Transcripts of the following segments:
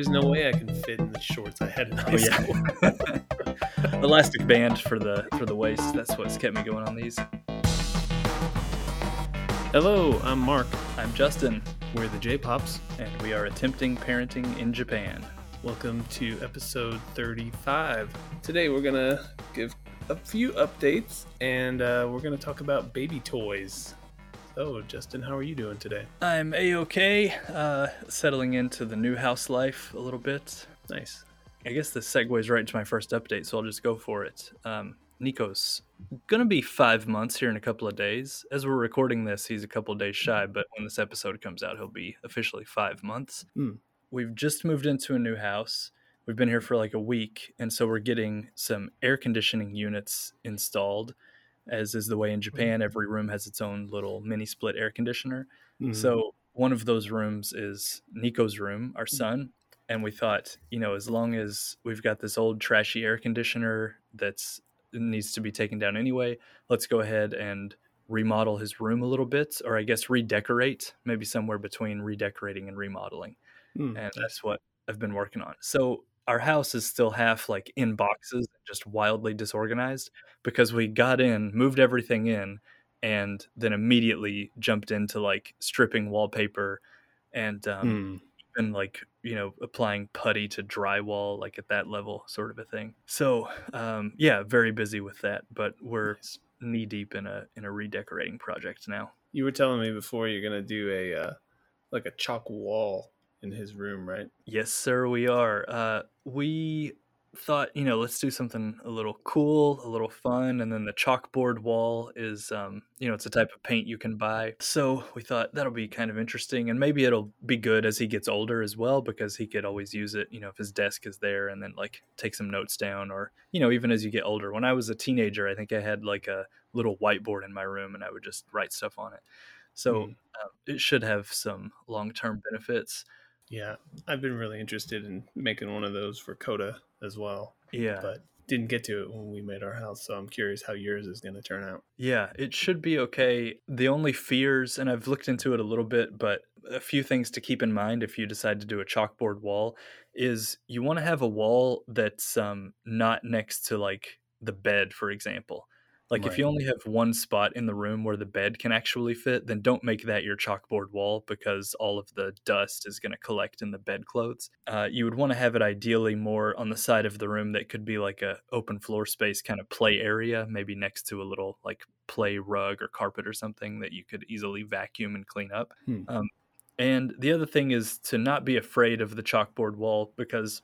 There's no way I can fit in the shorts I had in high Oh school. yeah. Elastic band for the for the waist. That's what's kept me going on these. Hello, I'm Mark. I'm Justin, We're the J Pops. and we are attempting parenting in Japan. Welcome to episode 35. Today we're gonna give a few updates and uh, we're gonna talk about baby toys. So, Justin, how are you doing today? I'm a okay, uh, settling into the new house life a little bit. Nice. I guess this segues right into my first update, so I'll just go for it. Um, Nico's gonna be five months here in a couple of days. As we're recording this, he's a couple of days shy, but when this episode comes out, he'll be officially five months. Hmm. We've just moved into a new house. We've been here for like a week, and so we're getting some air conditioning units installed. As is the way in Japan, every room has its own little mini split air conditioner. Mhm. So one of those rooms is Nico's room, our son, and we thought, you know, as long as we've got this old trashy air conditioner that's needs to be taken down anyway, let's go ahead and remodel his room a little bit, or I guess redecorate, maybe somewhere between redecorating and remodeling. Hmm. And that's what I've been working on. So our house is still half like in boxes, just wildly disorganized because we got in, moved everything in, and then immediately jumped into like stripping wallpaper and um, and like you know applying putty to drywall like at that level sort of a thing. So um, yeah very busy with that but we're Nice. knee deep in a in a redecorating project now. You were telling me before you're gonna do a uh, like a chalk wall in his room, right? yes sir we are. Uh, we thought you know let's do something a little cool a little fun and then the chalkboard wall is um, you know it's a type of paint you can buy. So we thought that'll be kind of interesting and maybe it'll be good as he gets older as well because he could always use it you know if his desk is there and then like take some notes down or you know even as you get older. When i was a teenager i think i had like a little whiteboard in my room and i would just write stuff on it. So Hmm. um, it should have some long-term benefits Yeah, I've been really interested in making one of those for Coda as well, yeah but didn't get to it when we made our house. So I'm curious how yours is gonna turn out. Yeah, it should be okay. The only fears, and I've looked into it a little bit, but a few things to keep in mind if you decide to do a chalkboard wall is you want to have a wall that's um, not next to like the bed, for example. Like if you only have one spot in the room where the bed can actually fit, then don't make that your chalkboard wall because all of the dust is going to collect in the bedclothes. Uh, you would want to have it ideally more on the side of the room that could be like a open floor space kind of play area, maybe next to a little like play rug or carpet or something that you could easily vacuum and clean up. Hmm. Um, and the other thing is to not be afraid of the chalkboard wall because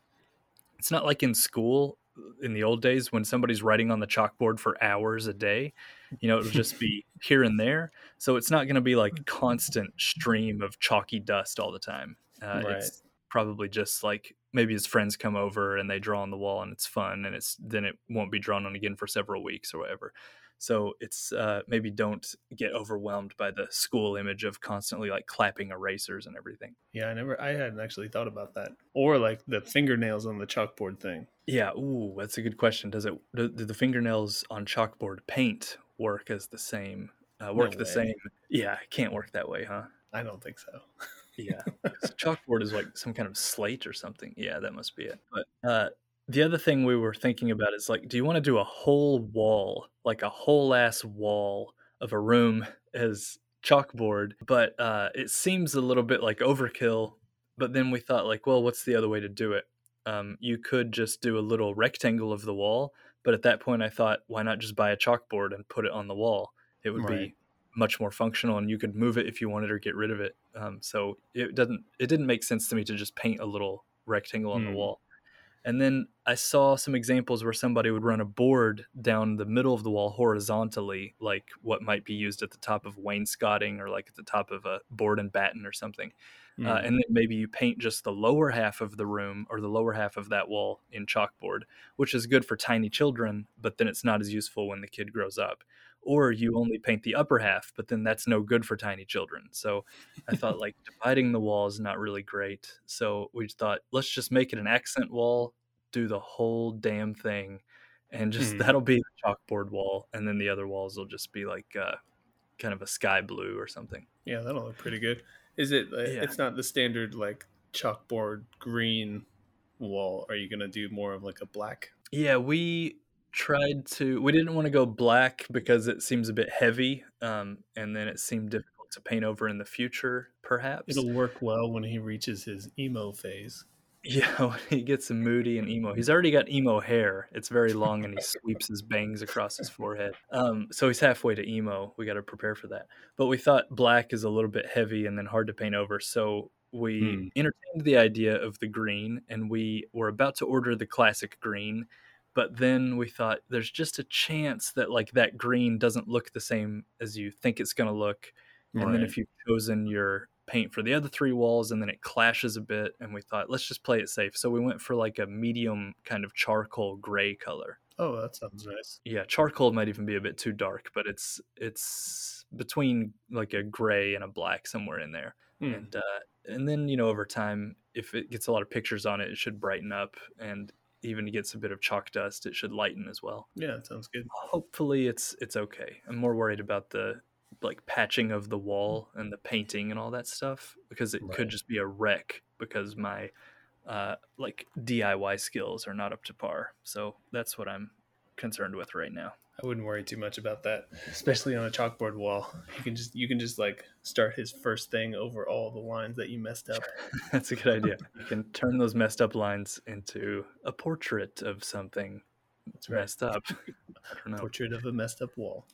it's not like in school in the old days when somebody's writing on the chalkboard for hours a day you know it'll just be here and there. So it's not going to be like constant stream of chalky dust all the time. Uh, Right. it's probably just like maybe his friends come over and they draw on the wall and it's fun and it's then it won't be drawn on again for several weeks or whatever so it's uh, maybe don't get overwhelmed by the school image of constantly like clapping erasers and everything Yeah, I never, I hadn't actually thought about that. Or like the fingernails on the chalkboard thing. Yeah, ooh, that's a good question. Does it do, do the fingernails on chalkboard paint work as the same? Uh, work No the same? Yeah, can't work that way, huh? I don't think so. Yeah, chalkboard is like some kind of slate or something. Yeah, that must be it. But uh, the other thing we were thinking about is like, do you want to do a whole wall, like a whole ass wall of a room as chalkboard? But uh, it seems a little bit like overkill. But then we thought, like, well, what's the other way to do it? Um, you could just do a little rectangle of the wall. But at that point, I thought, why not just buy a chalkboard and put it on the wall? It would Right. be much more functional and you could move it if you wanted or get rid of it um, so it doesn't it didn't make sense to me to just paint a little rectangle on Hmm. the wall and then i saw some examples where somebody would run a board down the middle of the wall horizontally like what might be used at the top of wainscoting or like at the top of a board and batten or something Hmm. uh, and then maybe you paint just the lower half of the room or the lower half of that wall in chalkboard, which is good for tiny children, but then it's not as useful when the kid grows up. Or you only paint the upper half, but then that's no good for tiny children. So I thought like dividing the wall is not really great. So we thought let's just make it an accent wall, do the whole damn thing, and just Hmm. that'll be the chalkboard wall, and then the other walls will just be like uh, kind of a sky blue or something. yeah, that'll look pretty good. Is it? uh, Yeah. It's not the standard like chalkboard green wall, are you gonna do more of like a black? Yeah, we tried to. We didn't want to go black because it seems a bit heavy, um, and then it seemed difficult to paint over in the future. Perhaps It'll work well when he reaches his emo phase. Yeah, when he gets moody and emo. He's already got emo hair. It's very long and he sweeps his bangs across his forehead. Um, so he's halfway to emo. We got to prepare for that. But we thought black is a little bit heavy and then hard to paint over. So we Hmm. entertained the idea of the green and we were about to order the classic green. But then we thought there's just a chance that like that green doesn't look the same as you think it's going to look and then if you've chosen your paint for the other three walls and then it clashes a bit and we thought let's just play it safe so we went for like a medium kind of charcoal gray color oh, that sounds nice. yeah charcoal might even be a bit too dark but it's it's between like a gray and a black somewhere in there Hmm. and uh, and then you know over time if it gets a lot of pictures on it it should brighten up and even gets a bit of chalk dust it should lighten as well Yeah, sounds good. hopefully it's it's okay i'm more worried about the like patching of the wall and the painting and all that stuff because it Right. could just be a wreck because my uh like diy skills are not up to par so that's what i'm concerned with right now I wouldn't worry too much about that, especially on a chalkboard wall. You can just you can just like start his first thing over all the lines that you messed up. that's a good idea you can turn those messed up lines into a portrait of something That's right. messed up i don't know Portrait of a messed up wall.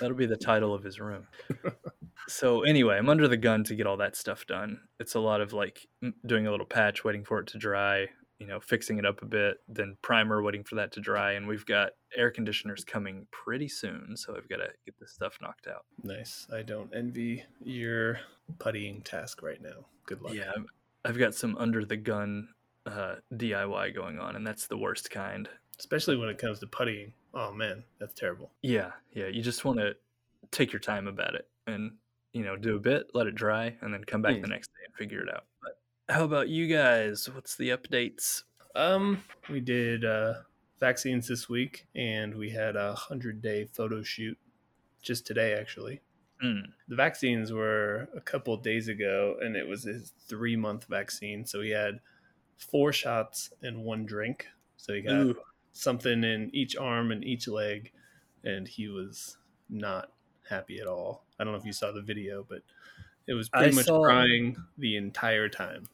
That'll be the title of his room. so anyway, I'm under the gun to get all that stuff done. It's a lot of like doing a little patch, waiting for it to dry, you know, fixing it up a bit, then primer, waiting for that to dry, and we've got air conditioners coming pretty soon, so I've got to get this stuff knocked out. Nice. I don't envy your puttying task right now. Good luck. Yeah, I've, got some under the gun uh, DIY going on, and that's the worst kind. Especially when it comes to puttying. Oh man, that's terrible. Yeah, yeah, you just want to take your time about it and you know do a bit, let it dry, and then come back Hmm. the next day and figure it out. How about you guys? What's the updates? Um, we did uh, vaccines this week, and we had a hundred day photo shoot just today, actually. Hmm. The vaccines were a couple of days ago, and it was his three month vaccine. So he had four shots and one drink. So he got Ooh. something in each arm and each leg, and he was not happy at all. I don't know if you saw the video, but it was I pretty much saw- crying the entire time.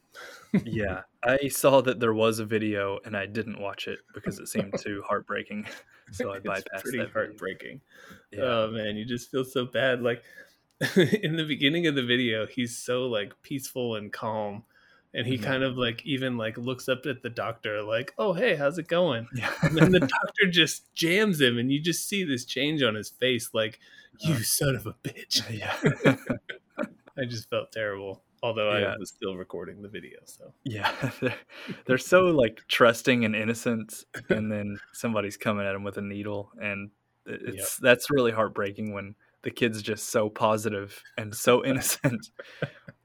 Yeah, I saw that there was a video and I didn't watch it because it seemed too heartbreaking. So I it's bypassed pretty that. heartbreaking. Yeah. Oh man, you just feel so bad. Like in the beginning of the video, he's so like peaceful and calm, and he Mhm. kind of like even like looks up at the doctor, like, "Oh hey, how's it going?" yeah. And then the doctor just jams him, and you just see this change on his face, like, "You Uh. son of a bitch." yeah. I just felt terrible, although I was still recording the video. So Yeah, they're, they're so like trusting and innocent, and then somebody's coming at them with a needle, and it- Yep. it's that's really heartbreaking when the kid's just so positive and so innocent,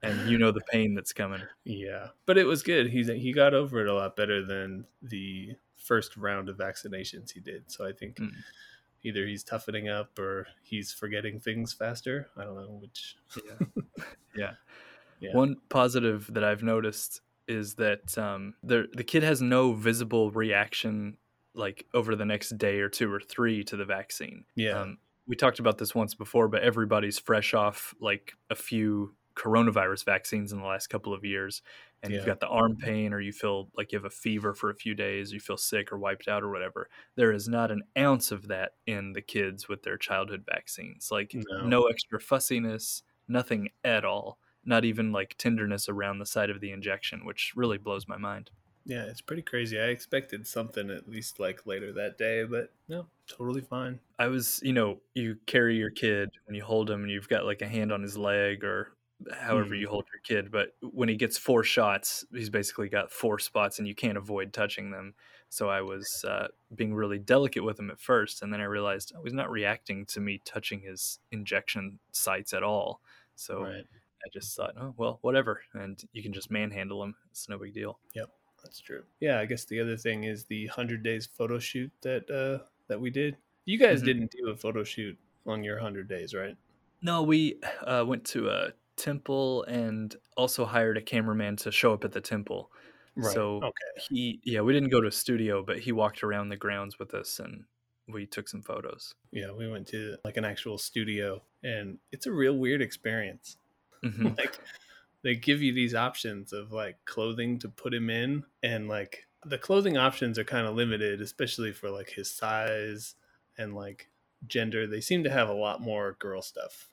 and you know the pain that's coming. yeah, but it was good. He's he got over it a lot better than the first round of vaccinations he did. So I think Mm. either he's toughening up or he's forgetting things faster. I don't know which. Yeah. Yeah. One positive that I've noticed is that um, the the kid has no visible reaction like over the next day or two or three to the vaccine. Yeah, Um, we talked about this once before, but everybody's fresh off like a few coronavirus vaccines in the last couple of years, and you've got the arm pain, or you feel like you have a fever for a few days, you feel sick or wiped out or whatever. There is not an ounce of that in the kids with their childhood vaccines. Like No. no extra fussiness, nothing at all. Not even like tenderness around the site of the injection, which really blows my mind. yeah, it's pretty crazy. I expected something at least like later that day, but no, totally fine. I was, you know, you carry your kid when you hold him and you've got like a hand on his leg or however Mhm. you hold your kid. But when he gets four shots, he's basically got four spots and you can't avoid touching them. So I was uh, being really delicate with him at first. And then I realized I was not reacting to me touching his injection sites at all. So Right, I just thought, oh, well, whatever. And you can just manhandle them. It's no big deal. Yep, that's true. Yeah, I guess the other thing is the hundred days photo shoot that uh that we did. You guys Mhm. didn't do a photo shoot on your hundred days, right? No, we uh, went to a temple and also hired a cameraman to show up at the temple. Right. So Okay. he, yeah, we didn't go to a studio, but he walked around the grounds with us and we took some photos. Yeah, we went to like an actual studio, and it's a real weird experience. Mhm. like they give you these options of like clothing to put him in and like the clothing options are kind of limited especially for like his size and like gender they seem to have a lot more girl stuff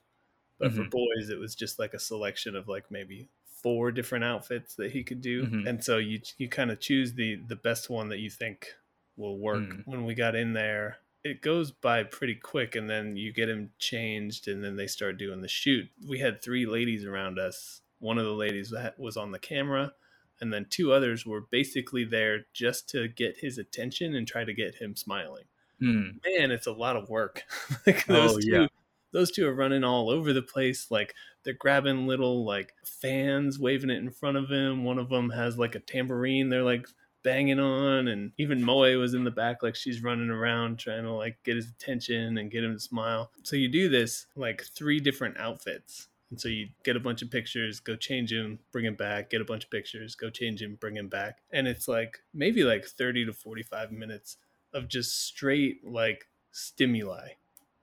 but for Mhm. boys it was just like a selection of like maybe four different outfits that he could do Mhm. and so you you kind of choose the the best one that you think will work Mm. when we got in there it goes by pretty quick and then you get him changed and then they start doing the shoot. We had three ladies around us. One of the ladies that was on the camera and then two others were basically there just to get his attention and try to get him smiling. Mm. man it's a lot of work. Like those Oh, two yeah. those two are running all over the place. Like they're grabbing little like fans waving it in front of him. One of them has like a tambourine. They're like banging on and even moe was in the back like she's running around trying to like get his attention and get him to smile. So you do this like three different outfits. And so you get a bunch of pictures go change him bring him back get a bunch of pictures go change him bring him back. And it's like maybe like 30 to 45 minutes of just straight like stimuli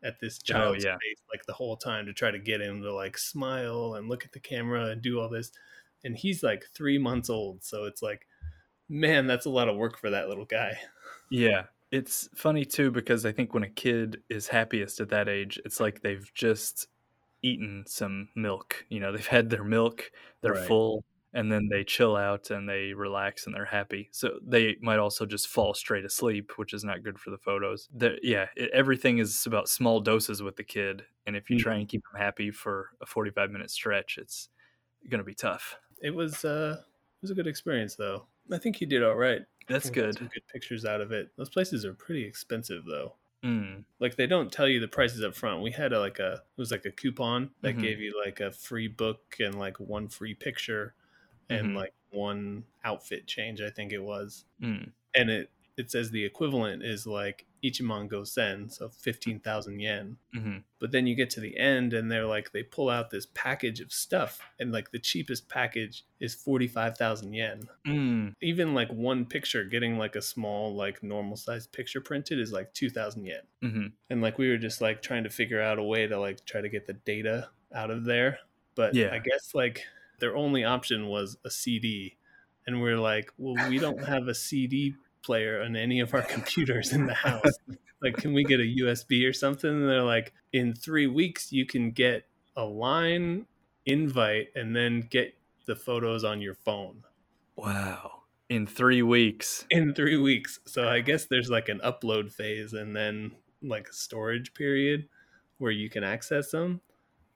at this oh, child's Oh, yeah. face like the whole time to try to get him to like smile and look at the camera and do all this. And he's like three months old. So it's like man that's a lot of work for that little guy Yeah. It's funny too because I think when a kid is happiest at that age, it's like they've just eaten some milk. You know, they've had their milk, they're Right. full, and then they chill out and they relax and they're happy. So they might also just fall straight asleep, which is not good for the photos. they yeah, it, everything is about small doses with the kid, and if you try and keep them happy for a 45 minute stretch, it's going to be tough. it was uh it was a good experience though i think he did all right That's good. good pictures out of it those places are pretty expensive though Mm. like they don't tell you the prices up front. We had a, like a it was like a coupon that Mhm. gave you like a free book and like one free picture and Mhm. like one outfit change. I think it was, Mm. and it it says the equivalent is like Ichiman go sen, so fifteen thousand yen. hmm But then you get to the end and they're like they pull out this package of stuff and like the cheapest package is forty five thousand yen Mm. even like one picture getting like a small like normal sized picture printed is like 2000 yen hmm and like we were just like trying to figure out a way to like try to get the data out of there but Yeah. i guess like their only option was a cd and we're like well we don't have a cd player on any of our computers in the house like can we get a usb or something and they're like in three weeks you can get a line invite and then get the photos on your phone Wow. In three weeks. in three weeks. So I guess there's like an upload phase and then like a storage period where you can access them.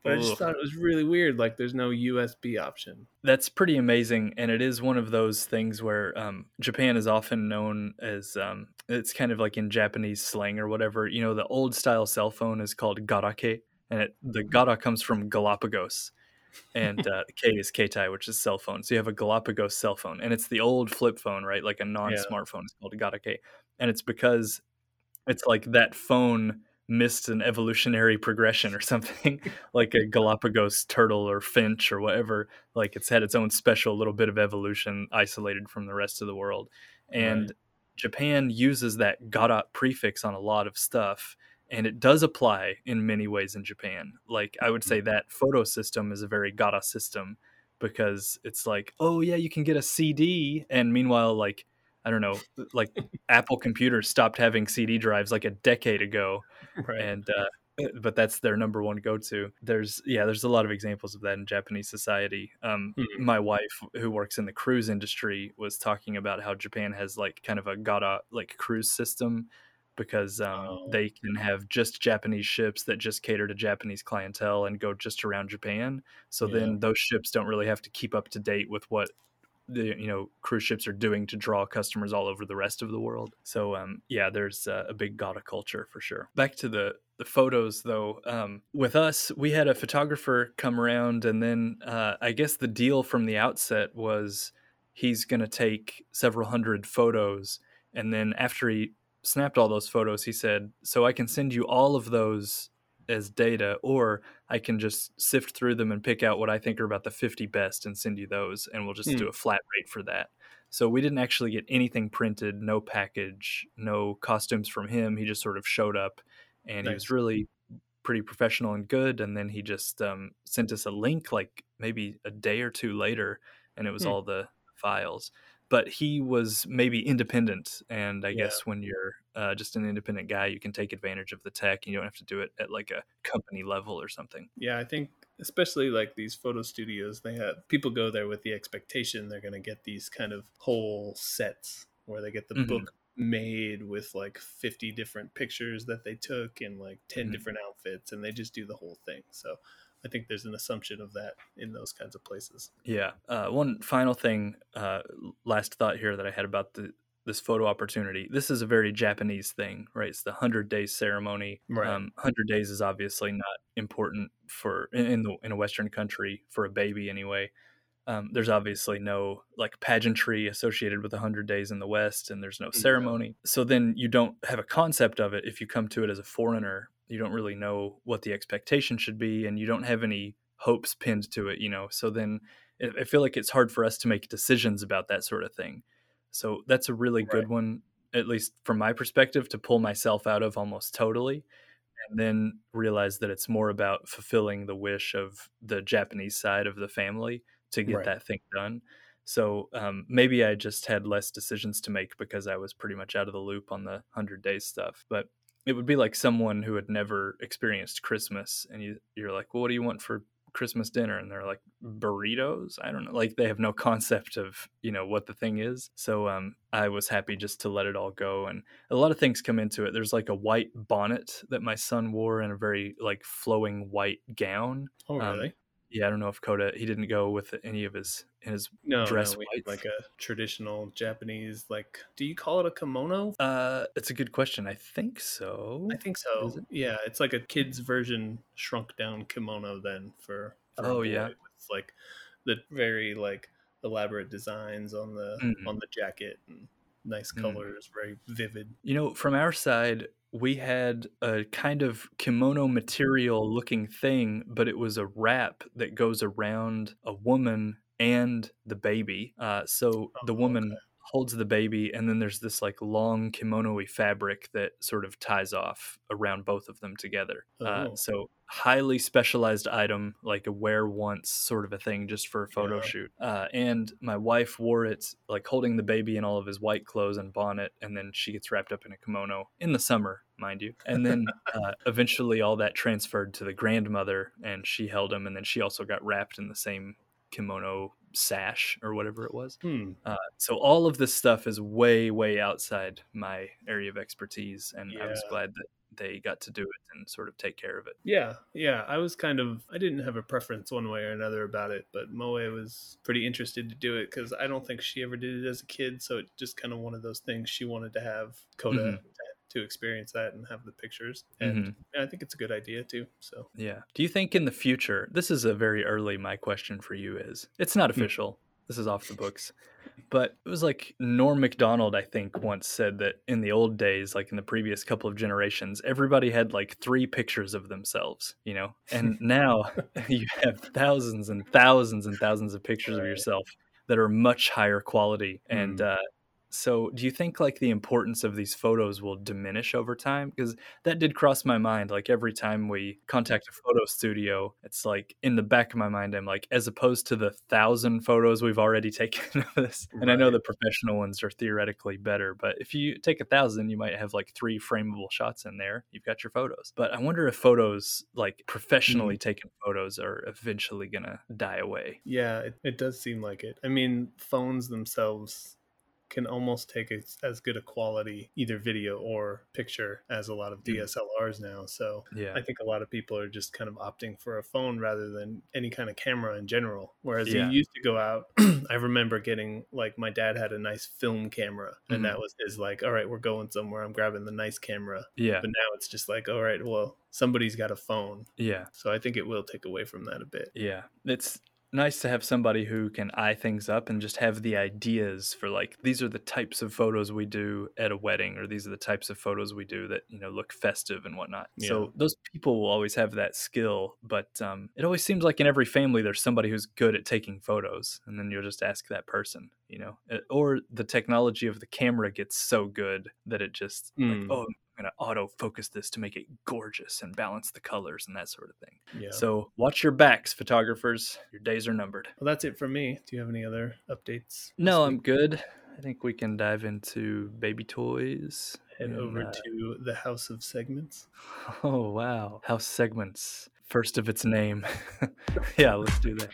But I just thought it was really weird. Like there's no USB option. That's pretty amazing, and it is one of those things where um, Japan is often known as um, it's kind of like in Japanese slang or whatever. You know, the old style cell phone is called garake, and it, the gara comes from Galapagos, and uh, K is keitai, which is cell phone. So you have a Galapagos cell phone, and it's the old flip phone, right? Like a non-smartphone is called garake, and it's because it's like that phone missed an evolutionary progression or something like a galapagos turtle or finch or whatever like it's had its own special little bit of evolution isolated from the rest of the world. And Right. japan uses that gara prefix on a lot of stuff and it does apply in many ways in japan. Like i would say mm. that photo system is a very gara system because it's like oh yeah you can get a cd and meanwhile like i don't know like apple computers stopped having cd drives like a decade ago Right. and uh, but that's their number one go-to there's yeah there's a lot of examples of that in japanese society um, Hmm. my wife who works in the cruise industry was talking about how japan has like kind of a gara like cruise system because um, Oh. they can have just japanese ships that just cater to japanese clientele and go just around japan so Yeah. then those ships don't really have to keep up to date with what the you know cruise ships are doing to draw customers all over the rest of the world. So um, yeah, there's uh, a big Gara culture for sure. Back to the the photos though. Um, with us, we had a photographer come around, and then uh, I guess the deal from the outset was he's going to take several hundred photos, and then after he snapped all those photos, he said, "So I can send you all of those." As data, or I can just sift through them and pick out what I think are about the 50 best and send you those, and we'll just do Hmm. a flat rate for that. So we didn't actually get anything printed, no package, no costumes from him. He just sort of showed up, and he was really pretty professional and good. And then he just um, sent us a link like maybe a day or two later, and it was Hmm. all the files. But he was maybe independent, and I Yeah. guess when you're uh, just an independent guy, you can take advantage of the tech, and you don't have to do it at like a company level or something. Yeah, I think especially like these photo studios, they have people go there with the expectation they're going to get these kind of whole sets where they get the Mhm. book made with like 50 different pictures that they took in like 10 Mhm. different outfits and they just do the whole thing. So I think there's an assumption of that in those kinds of places. Yeah. Uh, one final thing, uh, last thought here that I had about the this photo opportunity. This is a very Japanese thing, right? It's the hundred days ceremony. Right. Um, hundred days is obviously not important for in in the in a Western country for a baby anyway. Um, there's obviously no like pageantry associated with 100 days in the West, and there's no ceremony. So then you don't have a concept of it if you come to it as a foreigner. You don't really know what the expectation should be, and you don't have any hopes pinned to it, you know. So then I feel like it's hard for us to make decisions about that sort of thing. So that's a really good one, at least from my perspective, to pull myself out of almost totally and then realize that it's more about fulfilling the wish of the Japanese side of the family to get Right. that thing done. So um, maybe I just had less decisions to make because I was pretty much out of the loop on the 100 days stuff. But it would be like someone who had never experienced Christmas, and you, you're like, well, what do you want for Christmas dinner? And they're like, burritos? I don't know. Like they have no concept of, you know, what the thing is. So um, I was happy just to let it all go. And a lot of things come into it. There's like a white bonnet that my son wore and a very like flowing white gown. Oh, Um, really? Yeah, I don't know if Coda he didn't go with any of his in his no, dress no, like a traditional Japanese, like, do you call it a kimono? uh it's a good question. I think so. I think so. it? Yeah, it's like a kid's version, shrunk down kimono. Then for, for Oh, yeah. It's like the very like elaborate designs on the Mhm. on the jacket and nice Mm. colors, very vivid. You know, from our side, we had a kind of kimono material looking thing, but it was a wrap that goes around a woman and the baby. Uh, so the Oh, woman okay. Holds the baby, and then there's this like long kimono fabric that sort of ties off around both of them together. Uh, Oh. so highly specialized item, like a wear once sort of a thing, just for a photo Yeah. shoot. Uh, and my wife wore it, like holding the baby in all of his white clothes and bonnet, and then she gets wrapped up in a kimono in the summer, mind you. And then uh, eventually, all that transferred to the grandmother, and she held him, and then she also got wrapped in the same kimono sash or whatever it was. Hmm. Uh, so all of this stuff is way, way outside my area of expertise, and I was glad that they got to do it and sort of take care of it. Yeah, yeah. I was kind of I didn't have a preference one way or another about it, but Moe was pretty interested to do it because I don't think she ever did it as a kid. So it just kind of one of those things she wanted to have Coda Mhm. To experience that and have the pictures, and Mhm. I think it's a good idea too. So Yeah. Do you think in the future, this is a very early, my question for you is it's not Hmm. official, this is off the books, but it was like Norm Macdonald, I think, once said that in the old days, like in the previous couple of generations, everybody had like three pictures of themselves, you know? And now you have thousands and thousands and thousands of pictures of yourself that are much higher quality. And, Hmm. uh, so do you think like the importance of these photos will diminish over time? Because that did cross my mind like every time we contact a photo studio it's like in the back of my mind i'm like as opposed to the thousand photos we've already taken of this and i know the professional ones are theoretically better but if you take a thousand you might have like three frameable shots in there you've got your photos. But i wonder if photos like professionally mm-hmm. taken photos are eventually gonna die away. Yeah, it, it does seem like it. I mean, phones themselves can almost take as, as good a quality either video or picture as a lot of Mhm. DSLRs now. So yeah I think a lot of people are just kind of opting for a phone rather than any kind of camera in general. Whereas Yeah. you used to go out, I remember getting like my dad had a nice film camera, and Mhm. that was his like, all right, we're going somewhere. I'm grabbing the nice camera. yeah But now it's just like, all right, well, somebody's got a phone. yeah So I think it will take away from that a bit. Yeah, it's nice to have somebody who can eye things up and just have the ideas for like these are the types of photos we do at a wedding or these are the types of photos we do that you know look festive and whatnot Yeah. so those people will always have that skill but um, it always seems like in every family there's somebody who's good at taking photos and then you'll just ask that person you know Uh, or the technology of the camera gets so good that it just like Mm. oh i'm going to auto focus this to make it gorgeous and balance the colors and that sort of thing Yeah. so watch your backs, photographers. Your days are numbered. well, that's it from me. Do you have any other updates? No, I'm good. I think we can dive into baby toys. head and, over uh, to the House of Segments. Oh wow, house segments, first of its name. yeah, let's do that.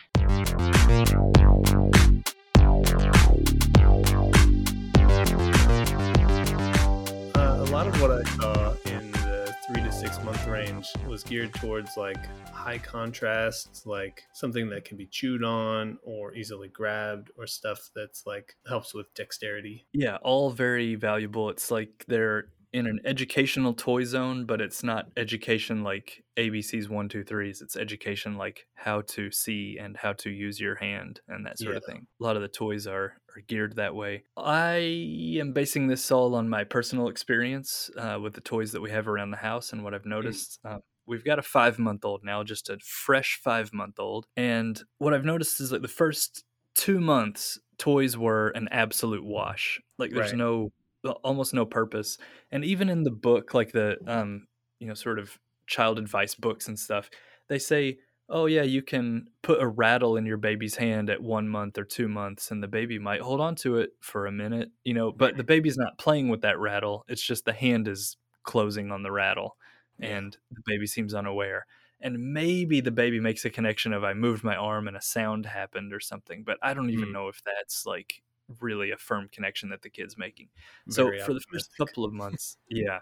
Lot of what I saw in the three to six month range was geared towards like high contrast, like something that can be chewed on or easily grabbed, or stuff that's like helps with dexterity. Yeah, all very valuable. It's like they're in an educational toy zone, but it's not education like ABC's one, two, threes. It's education like how to see and how to use your hand and that sort of thing. A lot of the toys are, are geared that way. I am basing this all on my personal experience uh, with the toys that we have around the house and what I've noticed. Uh, We've got a five month old now, just a fresh five month old. And what I've noticed is that the first two months, toys were an absolute wash. Like there's Right. no, almost no purpose. And even in the book, like the, um, you know, sort of child advice books and stuff, they say, oh, yeah, you can put a rattle in your baby's hand at one month or two months, and the baby might hold on to it for a minute, you know, but the baby's not playing with that rattle. It's just the hand is closing on the rattle and the baby seems unaware. And maybe the baby makes a connection of I moved my arm and a sound happened or something, but I don't even Hmm. know if that's like really a firm connection that the kid's making. So Very for the first couple of months, yeah,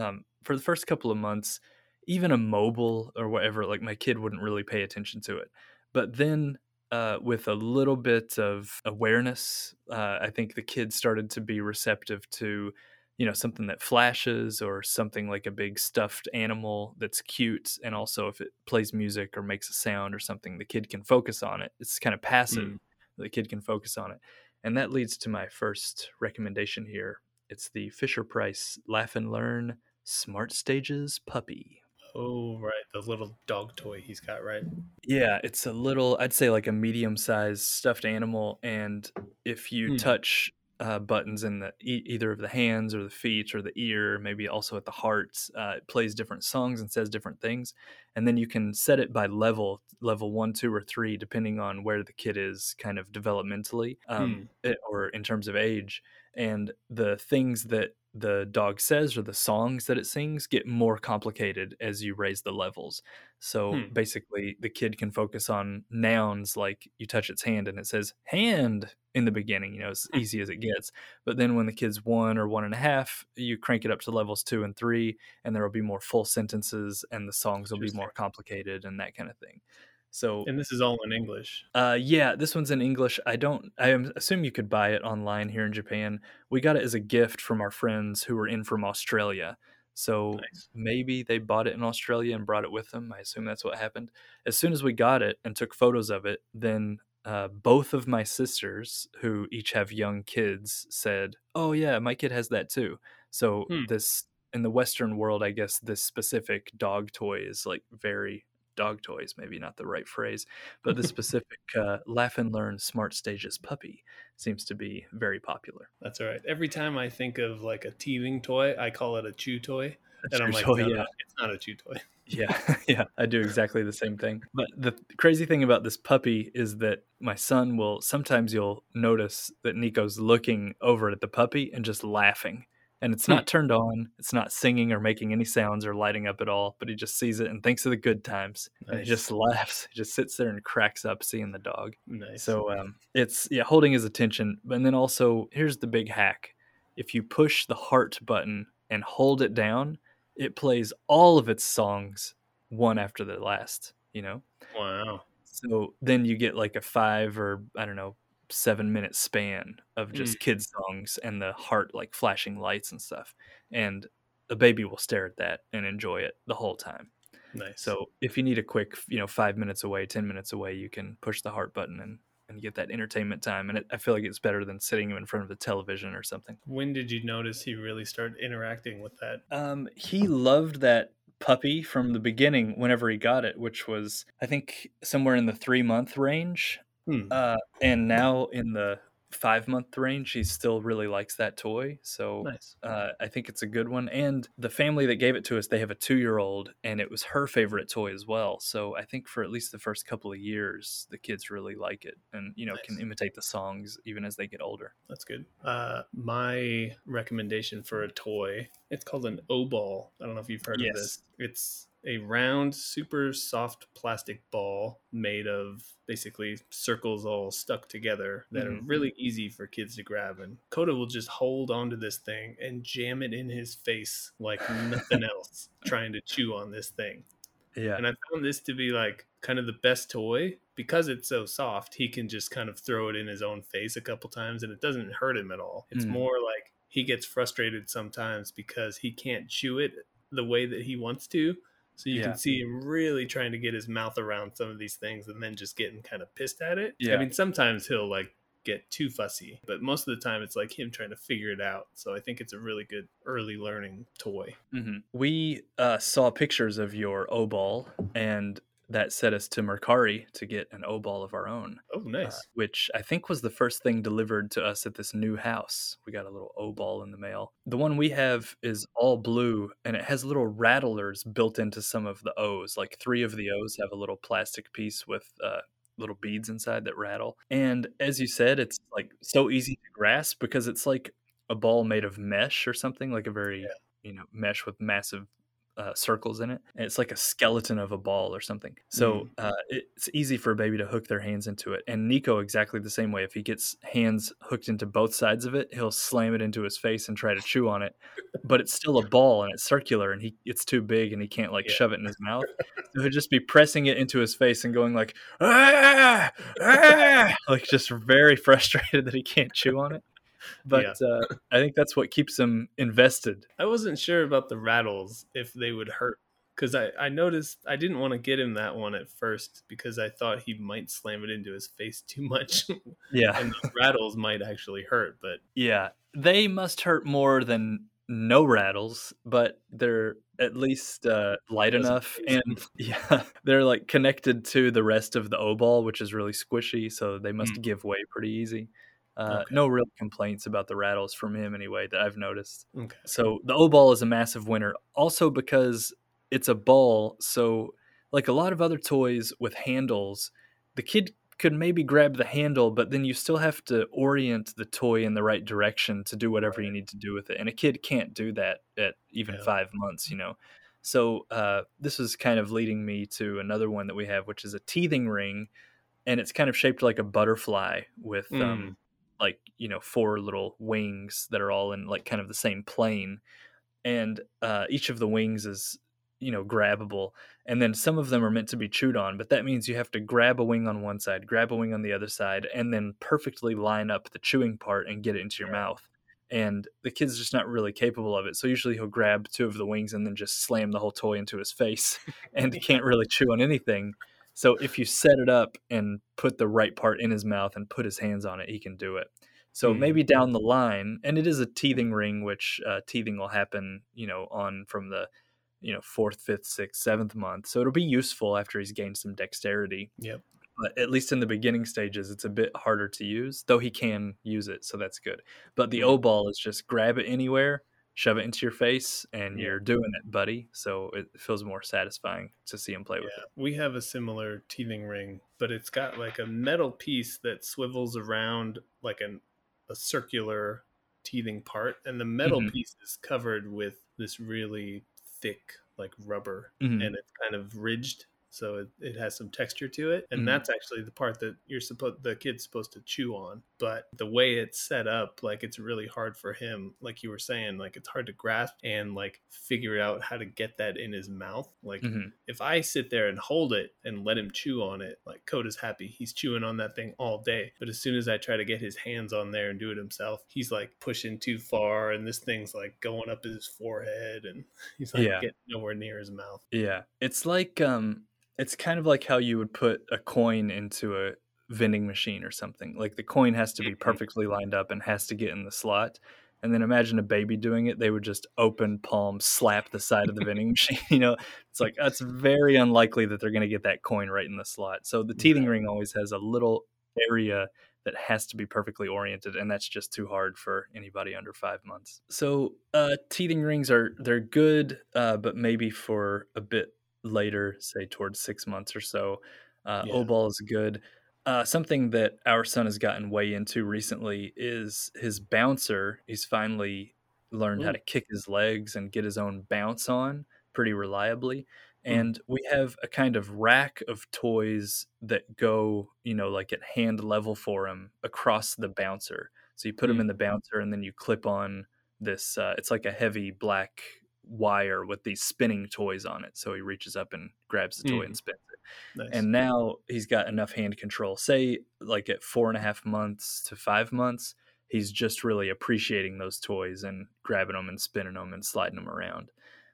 um, for the first couple of months, even a mobile or whatever, like my kid wouldn't really pay attention to it. But then, uh, with a little bit of awareness, uh, I think the kid started to be receptive to, you know, something that flashes or something like a big stuffed animal that's cute, and also if it plays music or makes a sound or something, the kid can focus on it. It's kind of passive. Mm. The kid can focus on it. And that leads to my first recommendation here. It's the Fisher Price Laugh and Learn Smart Stages Puppy. Oh, right. The little dog toy he's got, right? Yeah, it's a little, I'd say like a medium sized stuffed animal. And if you Hmm. touch uh, buttons in the e- either of the hands or the feet or the ear, maybe also at the hearts. uh, it plays different songs and says different things. And then you can set it by level, level one, two, or three, depending on where the kid is kind of developmentally um, it- or in terms of age. And the things that the dog says or the songs that it sings get more complicated as you raise the levels. So Hmm. basically, the kid can focus on nouns like you touch its hand and it says hand in the beginning, you know, as Hmm. easy as it gets. But then when the kid's one or one and a half, you crank it up to levels two and three, and there will be more full sentences and the songs will be more complicated and that kind of thing. So And this is all in English. uh, yeah, this one's in English. I don't. I assume you could buy it online here in Japan. We got it as a gift from our friends who were in from Australia. So Nice. maybe they bought it in Australia and brought it with them. I assume that's what happened. As soon as we got it and took photos of it, then uh, both of my sisters, who each have young kids, said, "Oh yeah, my kid has that too." So Hmm. this in the Western world, I guess this specific dog toy is like very dog toys, maybe not the right phrase, but the specific uh, laugh and learn smart stages puppy seems to be very popular. That's all right. Every time I think of like a teething toy, I call it a chew toy. That's And I'm like, toy, no, yeah. no, it's not a chew toy. Yeah, yeah, I do exactly the same thing. But the crazy thing about this puppy is that my son will sometimes you'll notice that Nico's looking over at the puppy and just laughing. And it's Hmm. not turned on, it's not singing or making any sounds or lighting up at all, but he just sees it and thinks of the good times. And he just laughs. He just sits there and cracks up seeing the dog. Nice. So um, it's yeah, holding his attention. And then also, here's the big hack: if you push the heart button and hold it down, it plays all of its songs one after the last. You know, wow. so then you get like a five or I don't know seven minute span of just kids songs and the heart like flashing lights and stuff, and a baby will stare at that and enjoy it the whole time. Nice. So if you need a quick, you know, five minutes away, ten minutes away, you can push the heart button and and get that entertainment time. And it, I feel like it's better than sitting him in front of the television or something. when did you notice he really started interacting with that? Um, he loved that puppy from the beginning. Whenever he got it, which was I think somewhere in the three month range, Hmm. uh, and now in the five month range, he still really likes that toy. So Nice. uh, I think it's a good one. And the family that gave it to us, they have a two year old, and it was her favorite toy as well. So I think for at least the first couple of years, the kids really like it, and you know can imitate the songs even as they get older. That's good. Uh, my recommendation for a toy, it's called an O ball. I don't know if you've heard Yes. of this. It's a round, super soft plastic ball made of basically circles all stuck together that are Mhm. really easy for kids to grab. And Coda will just hold onto this thing and jam it in his face like nothing else, trying to chew on this thing. Yeah, And I found this to be like kind of the best toy because it's so soft. He can just kind of throw it in his own face a couple times and it doesn't hurt him at all. It's Mm. more like he gets frustrated sometimes because he can't chew it the way that he wants to. So you Yeah. can see him really trying to get his mouth around some of these things and then just getting kind of pissed at it. Yeah. I mean, sometimes he'll like get too fussy, but most of the time it's like him trying to figure it out. So I think it's a really good early learning toy. hmm we uh, saw pictures of your O ball, and that set us to Mercari to get an O ball of our own. Oh, uh, nice. which I think was the first thing delivered to us at this new house. We got a little O ball in the mail. The one we have is all blue and it has little rattlers built into some of the O's. Like three of the O's have a little plastic piece with uh, little beads inside that rattle. And as you said, it's like so easy to grasp because it's like a ball made of mesh or something, like a very, Yeah. you know, mesh with massive uh, circles in it. And it's like a skeleton of a ball or something. So Mm. uh, it's easy for a baby to hook their hands into it. And Nico, exactly the same way. If he gets hands hooked into both sides of it, he'll slam it into his face and try to chew on it. But it's still a ball and it's circular and he it's too big and he can't like Yeah. shove it in his mouth. So he'll just be pressing it into his face and going like, ah, ah, like just very frustrated that he can't chew on it. But uh, I think that's what keeps him invested. I wasn't sure about the rattles if they would hurt because I, I noticed I didn't want to get him that one at first because I thought he might slam it into his face too much Yeah. and the rattles might actually hurt. But Yeah, they must hurt more than no rattles, but they're at least uh, light enough, and yeah, they're like connected to the rest of the O ball, which is really squishy, so they must give way pretty easy. Uh, Okay. No real complaints about the rattles from him anyway that I've noticed. okay, So the O ball is a massive winner, also because it's a ball. So, like a lot of other toys with handles, the kid could maybe grab the handle, but then you still have to orient the toy in the right direction to do whatever you need to do with it. And a kid can't do that at even Yeah. five months, you know. So uh, this is kind of leading me to another one that we have, which is a teething ring, and it's kind of shaped like a butterfly with Mm. um, like you know four little wings that are all in like kind of the same plane and uh, each of the wings is you know grabbable and then some of them are meant to be chewed on but that means you have to grab a wing on one side grab a wing on the other side and then perfectly line up the chewing part and get it into your Yeah. mouth and the kid's just not really capable of it so usually he'll grab two of the wings and then just slam the whole toy into his face and he can't really chew on anything so if you set it up and put the right part in his mouth and put his hands on it he can do it so Hmm. maybe down the line, and it is a teething ring, which uh, teething will happen, you know, on from the, you know, fourth, fifth, sixth, seventh month. So it'll be useful after he's gained some dexterity. Yep. But at least in the beginning stages, it's a bit harder to use, though he can use it, so that's good. But the Hmm. O ball is just grab it anywhere, shove it into your face, and you're doing it, buddy. So it feels more satisfying to see him play with yeah, it. we have a similar teething ring, but it's got like a metal piece that swivels around like an a circular teething part, and the metal Mhm. piece is covered with this really thick like rubber Mhm. and it's kind of ridged so it, it has some texture to it. And Mhm. that's actually the part that you're supposed the kid's supposed to chew on. But the way it's set up like it's really hard for him like you were saying like it's hard to grasp and like figure out how to get that in his mouth. Like Mhm. if i sit there and hold it and let him chew on it like coda's happy. He's chewing on that thing all day. But as soon as i try to get his hands on there and do it himself he's like pushing too far and this thing's like going up his forehead and he's like Yeah. getting nowhere near his mouth. Yeah, it's like um, it's kind of like how you would put a coin into a vending machine or something. Like the coin has to be Mhm. perfectly lined up and has to get in the slot. And then imagine a baby doing it; they would just open palm, slap the side of the vending machine. You know, it's like that's very unlikely that they're going to get that coin right in the slot. So the teething ring always has a little area that has to be perfectly oriented and that's just too hard for anybody under five months so uh, teething rings are they're good uh, but maybe for a bit later say towards six months or so uh, Yeah. o-ball is good uh, something that our son has gotten way into recently is his bouncer he's finally learned how Mm. to kick his legs and get his own bounce on pretty reliably Mm. and we have a kind of rack of toys that go you know like at hand level for him across the bouncer so you put him Mm. in the bouncer and then you clip on this uh, it's like a heavy black wire with these spinning toys on it so he reaches up and grabs the toy Mm. and spins it. Nice. And now he's got enough hand control. Say like at four and a half months to five months he's just really appreciating those toys and grabbing them and spinning them and sliding them around.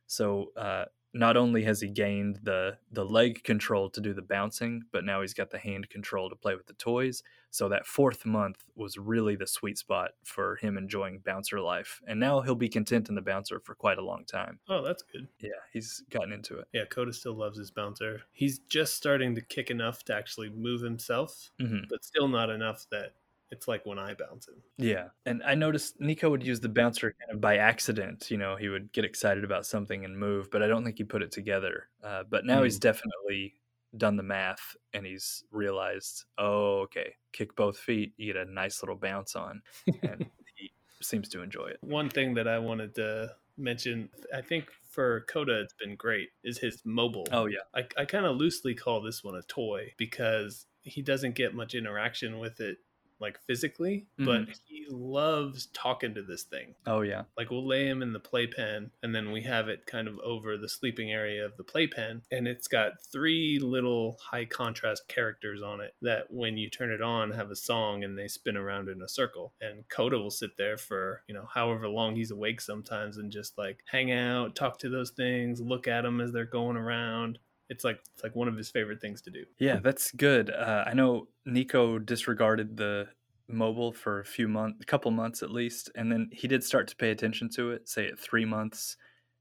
So uh, not only has he gained the the leg control to do the bouncing but now he's got the hand control to play with the toys. So that fourth month was really the sweet spot for him enjoying bouncer life. And now he'll be content in the bouncer for quite a long time. Oh that's good. Yeah he's gotten into it. Yeah, Coda still loves his bouncer. He's just starting to kick enough to actually move himself, hmm but still not enough that it's like when I bounce him. Yeah. And I noticed Nico would use the bouncer kind of by accident. You know, he would get excited about something and move, but I don't think he put it together. Uh, but now he's definitely done the math and he's realized, oh, okay, kick both feet, you get a nice little bounce on. And he seems to enjoy it. One thing that I wanted to mention, I think for Coda it's been great, is his mobile. Oh, yeah. I, I kind of loosely call this one a toy because he doesn't get much interaction with it like physically, but mm-hmm. he loves talking to this thing. Oh, yeah. Like we'll lay him in the playpen and then we have it kind of over the sleeping area of the playpen and it's got three little high contrast characters on it that when you turn it on have a song and they spin around in a circle and Coda will sit there for, you know, however long he's awake sometimes and just like hang out, talk to those things, look at them as they're going around. It's like it's like one of his favorite things to do. Yeah, that's good. Uh, I know Nico disregarded the mobile for a few months, a couple months at least, and then he did start to pay attention to it. Say at three months,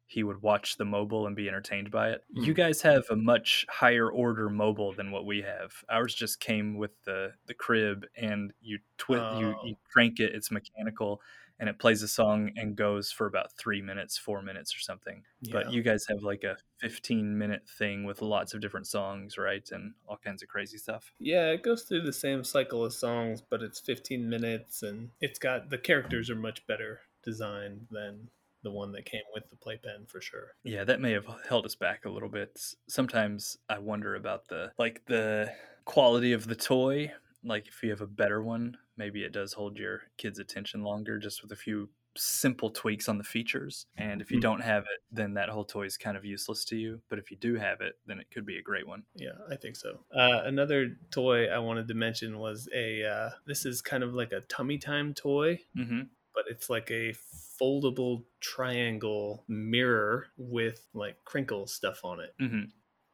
he would watch the mobile and be entertained by it. You Mm. guys have a much higher order mobile than what we have. Ours just came with the the crib, and you twist, you, Oh. you crank it. It's mechanical, and it plays a song and goes for about three minutes, four minutes or something. But you guys have like a 15 minute thing with lots of different songs, right? And all kinds of crazy stuff. Yeah, it goes through the same cycle of songs, but it's 15 minutes and it's got the characters are much better designed than the one that came with the playpen for sure. Yeah, that may have held us back a little bit. Sometimes I wonder about the like the quality of the toy. Like if you have a better one, maybe it does hold your kid's attention longer just with a few simple tweaks on the features. And if you Mhm. don't have it, then that whole toy is kind of useless to you. But if you do have it, then it could be a great one. Yeah, I think so. Uh, another toy I wanted to mention was a uh, this is kind of like a tummy time toy, Mm-hmm. but it's like a foldable triangle mirror with like crinkle stuff on it. Mm-hmm.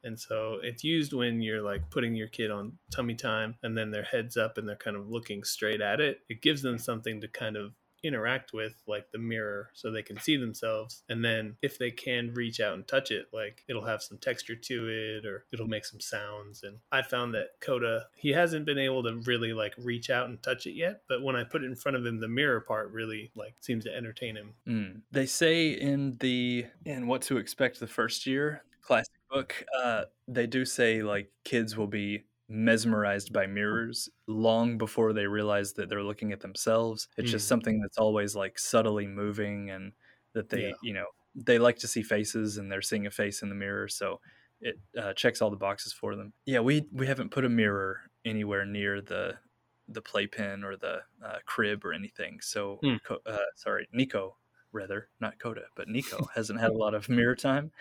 And so it's used when you're like putting your kid on tummy time and then their heads up and they're kind of looking straight at it. It gives them something to kind of interact with, like the mirror, so they can see themselves. And then if they can reach out and touch it, like it'll have some texture to it or it'll make some sounds. And I found that Coda, he hasn't been able to really like reach out and touch it yet. But when I put it in front of him, the mirror part really like seems to entertain him. Mm. They say in the in what to expect the first year classic book, uh, they do say like kids will be mesmerized by mirrors long before they realize that they're looking at themselves. It's just Mm. something that's always like subtly moving and that they, Yeah. you know, they like to see faces and they're seeing a face in the mirror. So it uh, checks all the boxes for them. Yeah, we we haven't put a mirror anywhere near the the playpen or the uh, crib or anything. So. Co- uh, sorry, Nico, rather not Coda, but Nico hasn't had a lot of mirror time.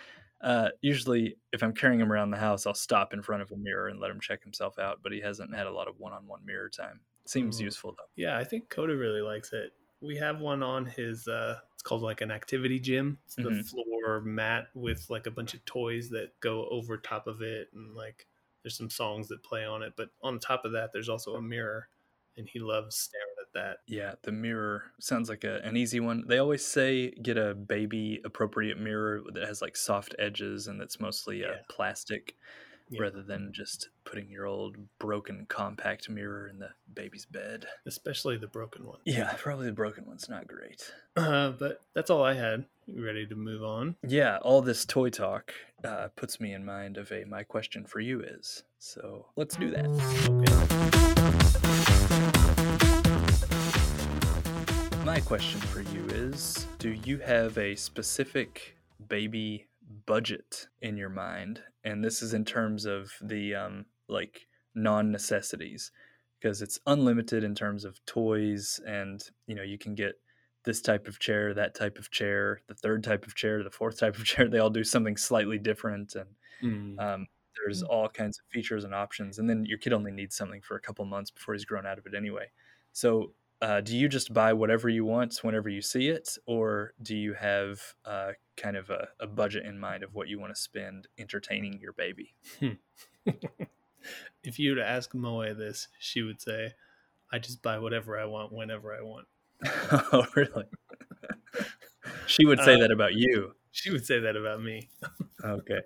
Uh, usually, if I'm carrying him around the house, I'll stop in front of a mirror and let him check himself out. But he hasn't had a lot of one-on-one mirror time. Seems Oh. useful though. Yeah, I think Coda really likes it. We have one on his uh it's called like an activity gym. It's the Mhm. floor mat with like a bunch of toys that go over top of it and like there's some songs that play on it, but on top of that there's also a mirror and he loves staring that. Yeah, the mirror sounds like a, an easy one. They always say get a baby appropriate mirror that has like soft edges and that's mostly uh, Yeah. plastic Yeah. rather than just putting your old broken compact mirror in the baby's bed. Especially the broken one. Yeah, probably the broken one's not great. Uh, but that's all I had. You ready to move on? Yeah, all this toy talk uh, puts me in mind of a my question for you is. So let's do that. Okay. My question for you is Do you have a specific baby budget in your mind? And this is in terms of the um, like non necessities because it's unlimited in terms of toys and you know you can get this type of chair that type of chair the third type of chair the fourth type of chair they all do something slightly different and Mm. um, there's Mm. all kinds of features and options and then your kid only needs something for a couple months before he's grown out of it anyway so uh, do you just buy whatever you want whenever you see it or do you have uh, kind of a, a budget in mind of what you want to spend entertaining your baby if you were to ask Moe this, she would say, I just buy whatever I want whenever I want. oh really she would say Uh, that about you She would say that about me. okay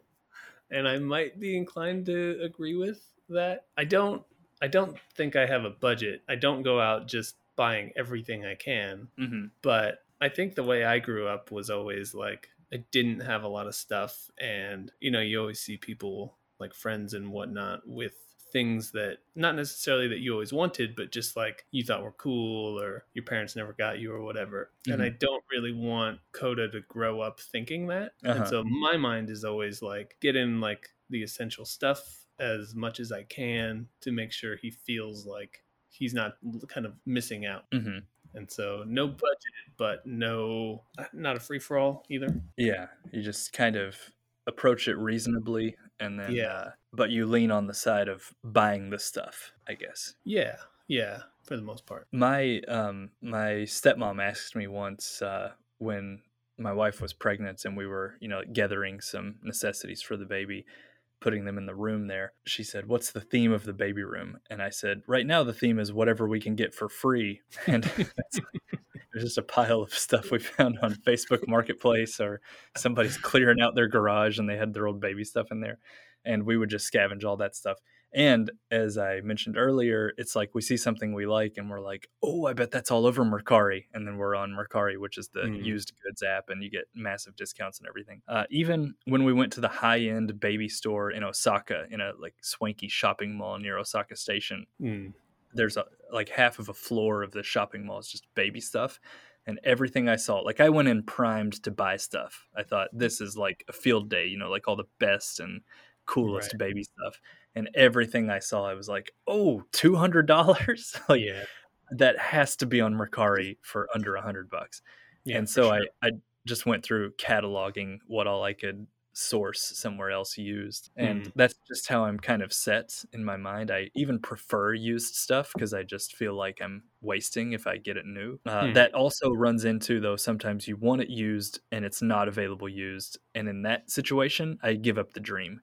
and I might be inclined to agree with that. I don't I don't think I have a budget. I don't go out just buying everything I can, hmm but I think the way I grew up was always like I didn't have a lot of stuff and you know, you always see people like friends and whatnot with things that not necessarily that you always wanted, but just like you thought were cool or your parents never got you or whatever. And I don't really want Coda to grow up thinking that. Uh-huh. And so my mind is always like get in like the essential stuff as much as I can to make sure he feels like he's not kind of missing out. hmm And so no budget, but no not a free for all either. Yeah, you just kind of approach it reasonably, and then Yeah. uh, but you lean on the side of buying the stuff, I guess. Yeah, yeah, for the most part. My um my stepmom asked me once uh, when my wife was pregnant and we were you know gathering some necessities for the baby putting them in the room there she said what's the theme of the baby room? And i said right now the theme is whatever we can get for free. And there's just a pile of stuff we found on facebook marketplace or somebody's clearing out their garage and they had their old baby stuff in there. And we would just scavenge all that stuff and as I mentioned earlier, it's like we see something we like and we're like, oh, I bet that's all over Mercari. And then we're on Mercari, which is the Mm. used goods app, and you get massive discounts and everything. Uh, even when we went to the high end baby store in Osaka, in a like swanky shopping mall near Osaka Station, Mm. there's a, like half of a floor of the shopping mall is just baby stuff. And everything I saw, like I went in primed to buy stuff. I thought this is like a field day, you know, like all the best and coolest Right. baby stuff. And everything I saw, I was like, oh, $200? like yeah, that has to be on Mercari for under a hundred bucks. yeah. and so sure. I, I just went through cataloging what all I could source somewhere else used. And Mm. that's just how I'm kind of set in my mind. I even prefer used stuff because I just feel like I'm wasting if I get it new. Uh, Hmm. That also runs into, though, sometimes you want it used and it's not available used. And in that situation, I give up the dream.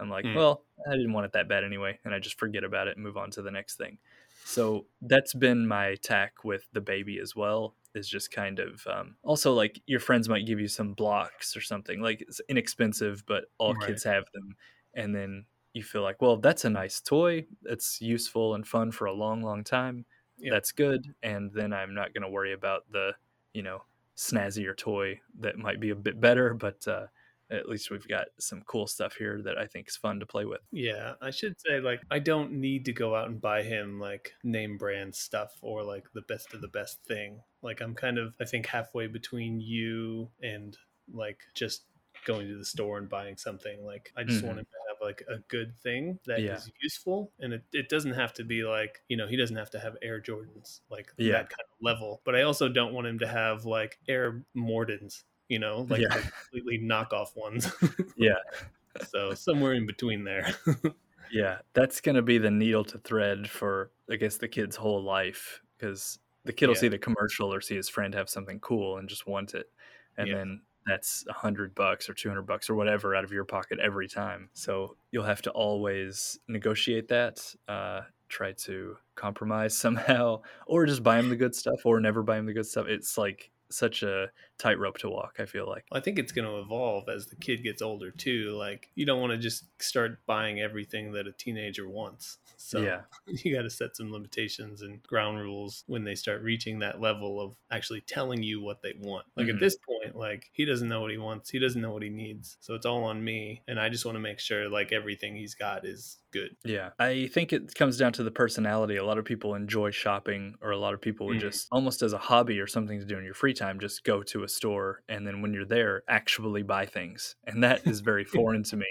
I'm like, Hmm. well, I didn't want it that bad anyway. And I just forget about it and move on to the next thing. So that's been my tack with the baby as well. Is just kind of um, also like your friends might give you some blocks or something like it's inexpensive, but all Right. kids have them, and then you feel like, well, that's a nice toy. It's useful and fun for a long, long time. That's good, and then I'm not going to worry about the you know snazzier toy that might be a bit better, but uh, at least we've got some cool stuff here that I think is fun to play with. Yeah, I should say like I don't need to go out and buy him like name brand stuff or like the best of the best thing. Like I'm kind of I think halfway between you and like just going to the store and buying something. Like I just Mhm. want him to have like a good thing that is Yeah. useful, and it, it doesn't have to be like you know he doesn't have to have Air Jordans like Yeah. that kind of level. But I also don't want him to have like Air Mordans. You know, like Yeah. completely knockoff ones. Yeah. so somewhere in between there. Yeah, that's going to be the needle to thread for, I guess, the kid's whole life because the kid will Yeah. see the commercial or see his friend have something cool and just want it. And Yeah. then that's a hundred bucks or 200 bucks or whatever out of your pocket every time. So you'll have to always negotiate that, uh, try to compromise somehow, or just buy him the good stuff or never buy him the good stuff. It's like such a tightrope to walk, I feel like. I think it's going to evolve as the kid gets older too. Like you don't want to just start buying everything that a teenager wants. So Yeah. you got to set some limitations and ground rules when they start reaching that level of actually telling you what they want. Like Mhm. at this point, like he doesn't know what he wants. He doesn't know what he needs. So it's all on me. And I just want to make sure like everything he's got is good. Yeah. I think it comes down to the personality. A lot of people enjoy shopping, or a lot of people would Mhm. just almost as a hobby or something to do in your free time, just go to a store and then when you're there, actually buy things. And that is very foreign to me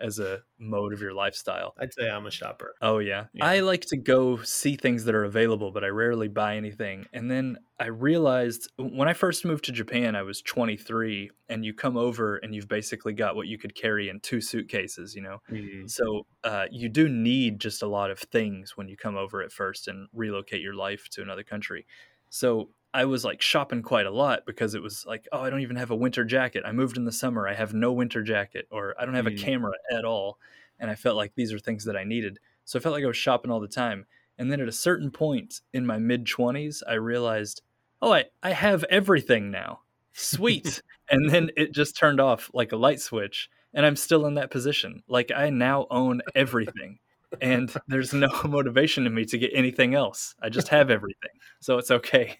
as a mode of your lifestyle. I'd say I'm a shopper. Oh yeah. Yeah. I like to go see things that are available, but I rarely buy anything. And then I realized when I first moved to Japan, I was 23, and you come over and you've basically got what you could carry in two suitcases, you know. So uh, you do need just a lot of things when you come over at first and relocate your life to another country. So I was like shopping quite a lot because it was like, oh, I don't even have a winter jacket. I moved in the summer. I have no winter jacket, or I don't have a Mm. camera at all. And I felt like these are things that I needed. So I felt like I was shopping all the time. And then at a certain point in my mid 20s, I realized, oh, I, I have everything now. Sweet. and then it just turned off like a light switch. And I'm still in that position. Like I now own everything. and there's no motivation in me to get anything else. I just have everything. So it's okay.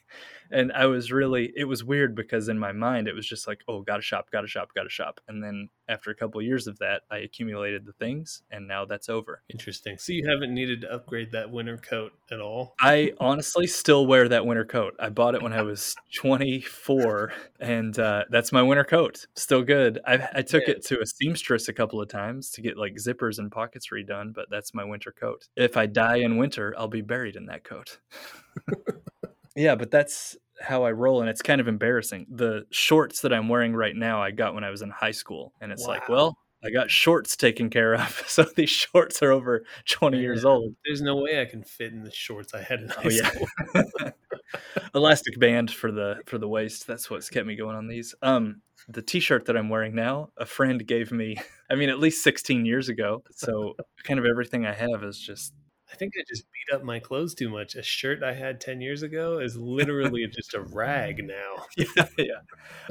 And I was really, it was weird because in my mind, it was just like, oh, gotta shop, gotta shop, gotta shop. And then after a couple of years of that, I accumulated the things and now that's over. Interesting. So you haven't needed to upgrade that winter coat at all? I honestly still wear that winter coat. I bought it when I was 24, and uh, that's my winter coat. Still good. I, I took Yeah. it to a seamstress a couple of times to get like zippers and pockets redone, but that's my winter coat. If I die in winter, I'll be buried in that coat. yeah, but that's how I roll, and it's kind of embarrassing. The shorts that I'm wearing right now, I got when I was in high school, and it's like, well, I got shorts taken care of. So these shorts are over 20 years old. There's no way I can fit in the shorts I had in high Oh, yeah. school. elastic band for the for the waist that's what's kept me going on these um the t-shirt that i'm wearing now a friend gave me i mean at least 16 years ago so kind of everything i have is just I think I just beat up my clothes too much. A shirt I had 10 years ago is literally just a rag now. yeah yeah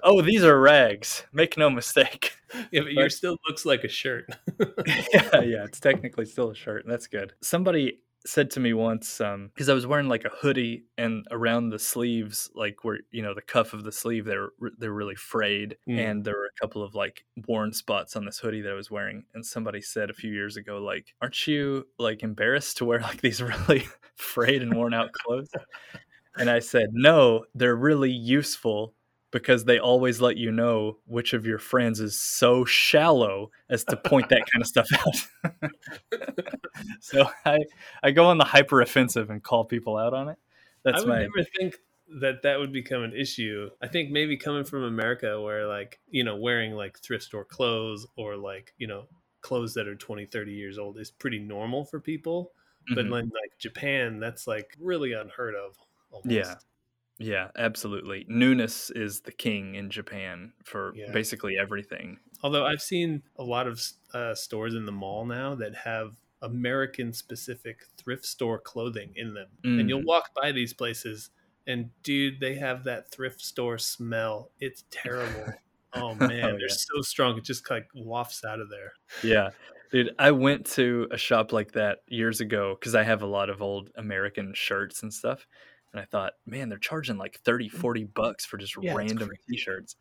oh these are rags make no mistake Yeah, but yours still looks like a shirt. yeah yeah it's technically still a shirt that's good somebody said to me once um because i was wearing like a hoodie and around the sleeves like where you know the cuff of the sleeve they're they're really frayed Mm. and there were a couple of like worn spots on this hoodie that i was wearing and somebody said a few years ago like aren't you like embarrassed to wear like these really frayed and worn out clothes and i said no they're really useful because they always let you know which of your friends is so shallow as to point that kind of stuff out. so I I go on the hyper offensive and call people out on it. That's my I would my never think that that would become an issue. I think maybe coming from America where like, you know, wearing like thrift store clothes or like, you know, clothes that are 20, 30 years old is pretty normal for people. But Mhm. like, like Japan, that's like really unheard of. Almost. Yeah. Yeah, absolutely. Newness is the king in Japan for Yeah. basically everything. Although I've seen a lot of uh, stores in the mall now that have American specific thrift store clothing in them. And you'll Mm. walk by these places and dude, they have that thrift store smell. It's terrible. Oh man, Oh, they're so strong. It just like wafts out of there. Yeah. Dude, I went to a shop like that years ago because I have a lot of old American shirts and stuff. And I thought, man, they're charging like 30, 40 bucks for just Yeah, random t shirts.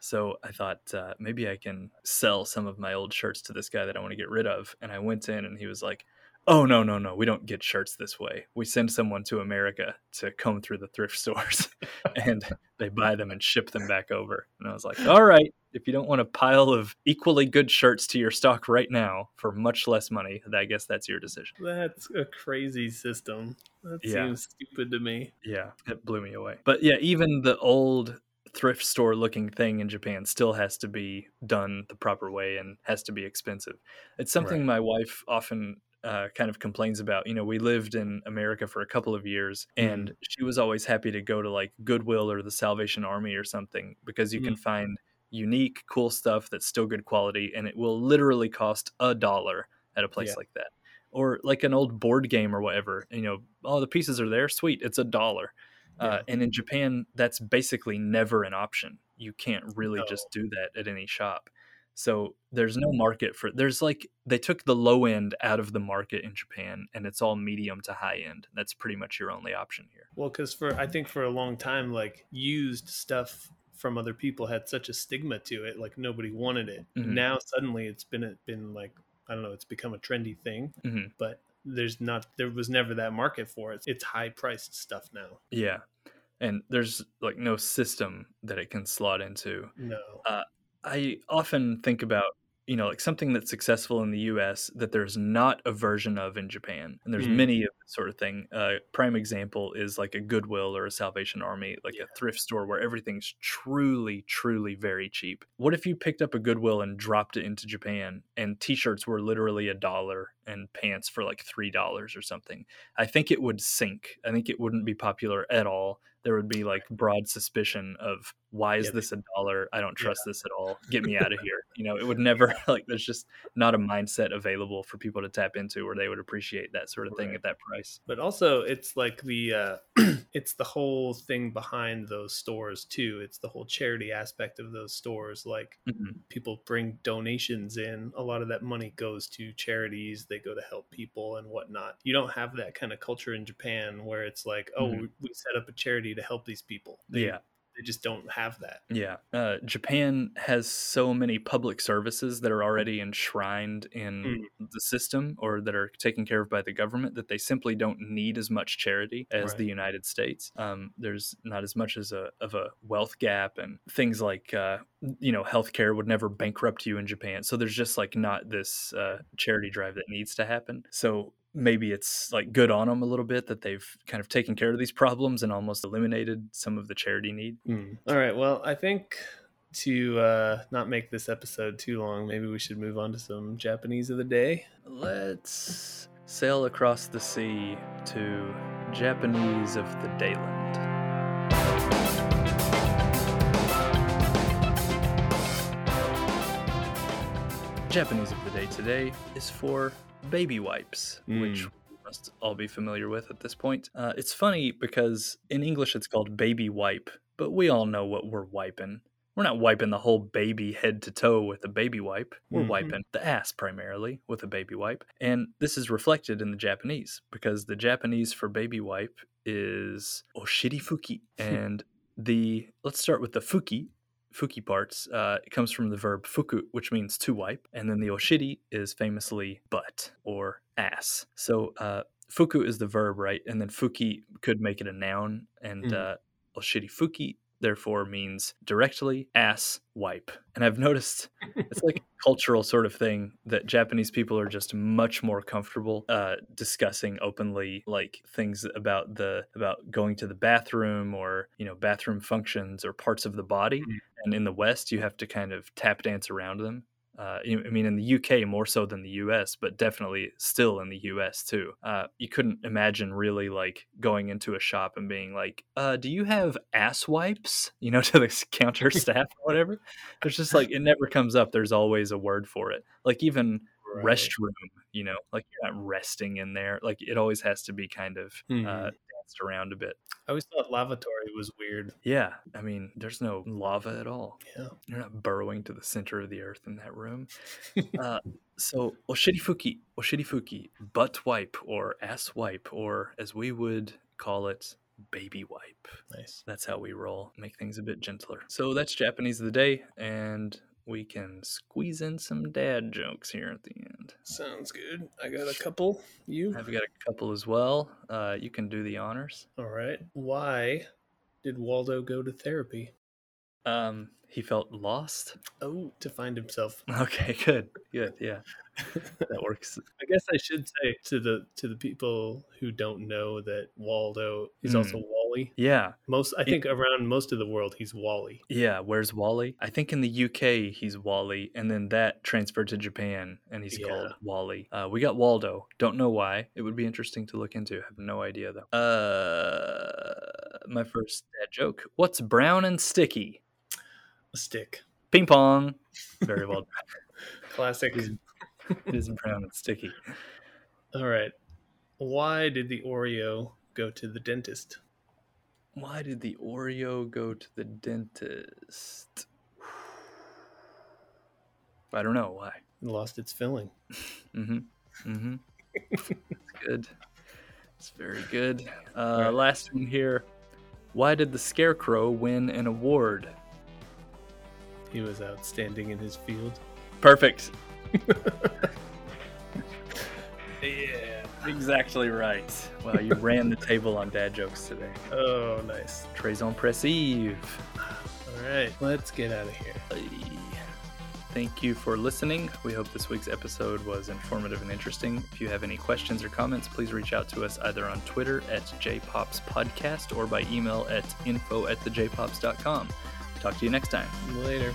So I thought uh, maybe I can sell some of my old shirts to this guy that I want to get rid of. And I went in and he was like, oh no no no we don't get shirts this way we send someone to america to comb through the thrift stores and they buy them and ship them back over and i was like all right if you don't want a pile of equally good shirts to your stock right now for much less money i guess that's your decision That's a crazy system. That Yeah. seems stupid to me. yeah it blew me away but yeah even the old thrift store looking thing in japan still has to be done the proper way and has to be expensive it's something Right. my wife often uh, kind of complains about you know we lived in america for a couple of years and she was always happy to go to like goodwill or the salvation army or something because you can find unique cool stuff that's still good quality and it will literally cost a dollar at a place Yeah. like that. Or like an old board game or whatever you know oh the pieces are there sweet it's a dollar. Uh, and in japan that's basically never an option. You can't really No. just do that at any shop so there's no market for there's like they took the low end out of the market in japan and it's all medium to high end that's pretty much your only option here Well, because for I think for a long time, like used stuff from other people had such a stigma to it, like nobody wanted it. Mhm. Now suddenly it's been been like I don't know, it's become a trendy thing, Mhm. but there's not there was never that market for it. It's high priced stuff now. yeah and there's like no system that it can slot into No. I often think about, you know, like something that's successful in the US that there's not a version of in Japan. And there's Mm. many of this sort of thing. Uh, prime example is like a Goodwill or a Salvation Army, like Yeah. a thrift store where everything's truly, truly very cheap. What if you picked up a Goodwill and dropped it into Japan and t shirts were literally a dollar and pants for like $3 or something? I think it would sink. I think it wouldn't be popular at all. There would be like broad suspicion of why is Yeah, this a dollar? I don't trust this at all. Get me out of here. You know, it would never like there's just not a mindset available for people to tap into where they would appreciate that sort of thing Right. at that price. But also it's like the uh it's the whole thing behind those stores too. It's the whole charity aspect of those stores like Mhm. people bring donations in. A lot of that money goes to charities. They go to help people and whatnot. You don't have that kind of culture in Japan where it's like, oh, Mhm. we, we set up a charity to help these people. They, Yeah. they just don't have that. Yeah. Uh, Japan has so many public services that are already enshrined in the system or that are taken care of by the government that they simply don't need as much charity as Right. the United States. Um, there's not as much as a of a wealth gap and things like uh, you know healthcare would never bankrupt you in Japan. So there's just like not this uh, charity drive that needs to happen. So maybe it's like good on them a little bit that they've kind of taken care of these problems and almost eliminated some of the charity need. All right. Well, I think to uh, not make this episode too long, maybe we should move on to some Japanese of the day. Let's sail across the sea to Japanese of the Dayland. Japanese of the day today is for baby wipes, which Mm. we must all be familiar with at this point. Uh, it's funny because in English it's called baby wipe, but we all know what we're wiping. We're not wiping the whole baby head to toe with a baby wipe. We're Mhm. wiping the ass primarily with a baby wipe. And this is reflected in the Japanese because the Japanese for baby wipe is oshirifuki. and the, let's start with the fuki. Fuki parts. Uh, it comes from the verb fuku, which means to wipe. And then the oshiri is famously butt or ass. So uh, fuku is the verb, right? And then fuki could make it a noun. And Mhm. uh, oshiri fuki therefore means directly ass wipe. And I've noticed it's like a cultural sort of thing that Japanese people are just much more comfortable uh, discussing openly like things about the about going to the bathroom or you know bathroom functions or parts of the body. Mhm. And in the West, you have to kind of tap dance around them. Uh, I mean, in the UK more so than the US, but definitely still in the US too. Uh, you couldn't imagine really like going into a shop and being like, uh, "Do you have ass wipes?" You know, to the counter staff or whatever. There's just like it never comes up. There's always a word for it. Like even Right. restroom, you know, like you're not resting in there. Like it always has to be kind of uh, Danced around a bit. I always thought lavatory was weird. Yeah, I mean, there's no lava at all. Yeah. You're not burrowing to the center of the earth in that room. uh, so, oshirifuki, oshirifuki, butt wipe or ass wipe, or as we would call it, baby wipe. Nice. That's how we roll. Make things a bit gentler. So that's Japanese of the day, and we can squeeze in some dad jokes here at the end. Sounds good. I got a couple. You? I've got a couple as well. Uh, you can do the honors. All right. Why did Waldo go to therapy? Um, he felt lost. Oh, to find himself. Okay, good, good, yeah, that works. I guess I should say to the to the people who don't know that Waldo is Hmm. also Wally. Yeah, Most I think around most of the world he's Wally. yeah. Where's Wally? I think in the UK he's Wally, and then that transferred to Japan, and he's Yeah. called Wally. Uh, we got Waldo. Don't know why. It would be interesting to look into. Have no idea though. Uh, my first dad joke. What's brown and sticky? A stick. Ping pong. Very well. Classic. done. it is brown and sticky. All right. Why did the Oreo go to the dentist? Why did the Oreo go to the dentist? I don't know why. It lost its filling. Mm-hmm. Mm-hmm. It's good. It's very good. Uh, right. Last one here. Why did the Scarecrow win an award? He was outstanding in his field. Perfect. Yeah. Exactly right. Wow, you ran the table on dad jokes today. Oh, nice. Très impressive. All right. Let's get out of here. Thank you for listening. We hope this week's episode was informative and interesting. If you have any questions or comments, please reach out to us either on Twitter at jpopspodcast or by email at info at thejpops.com. Talk to you next time. Later.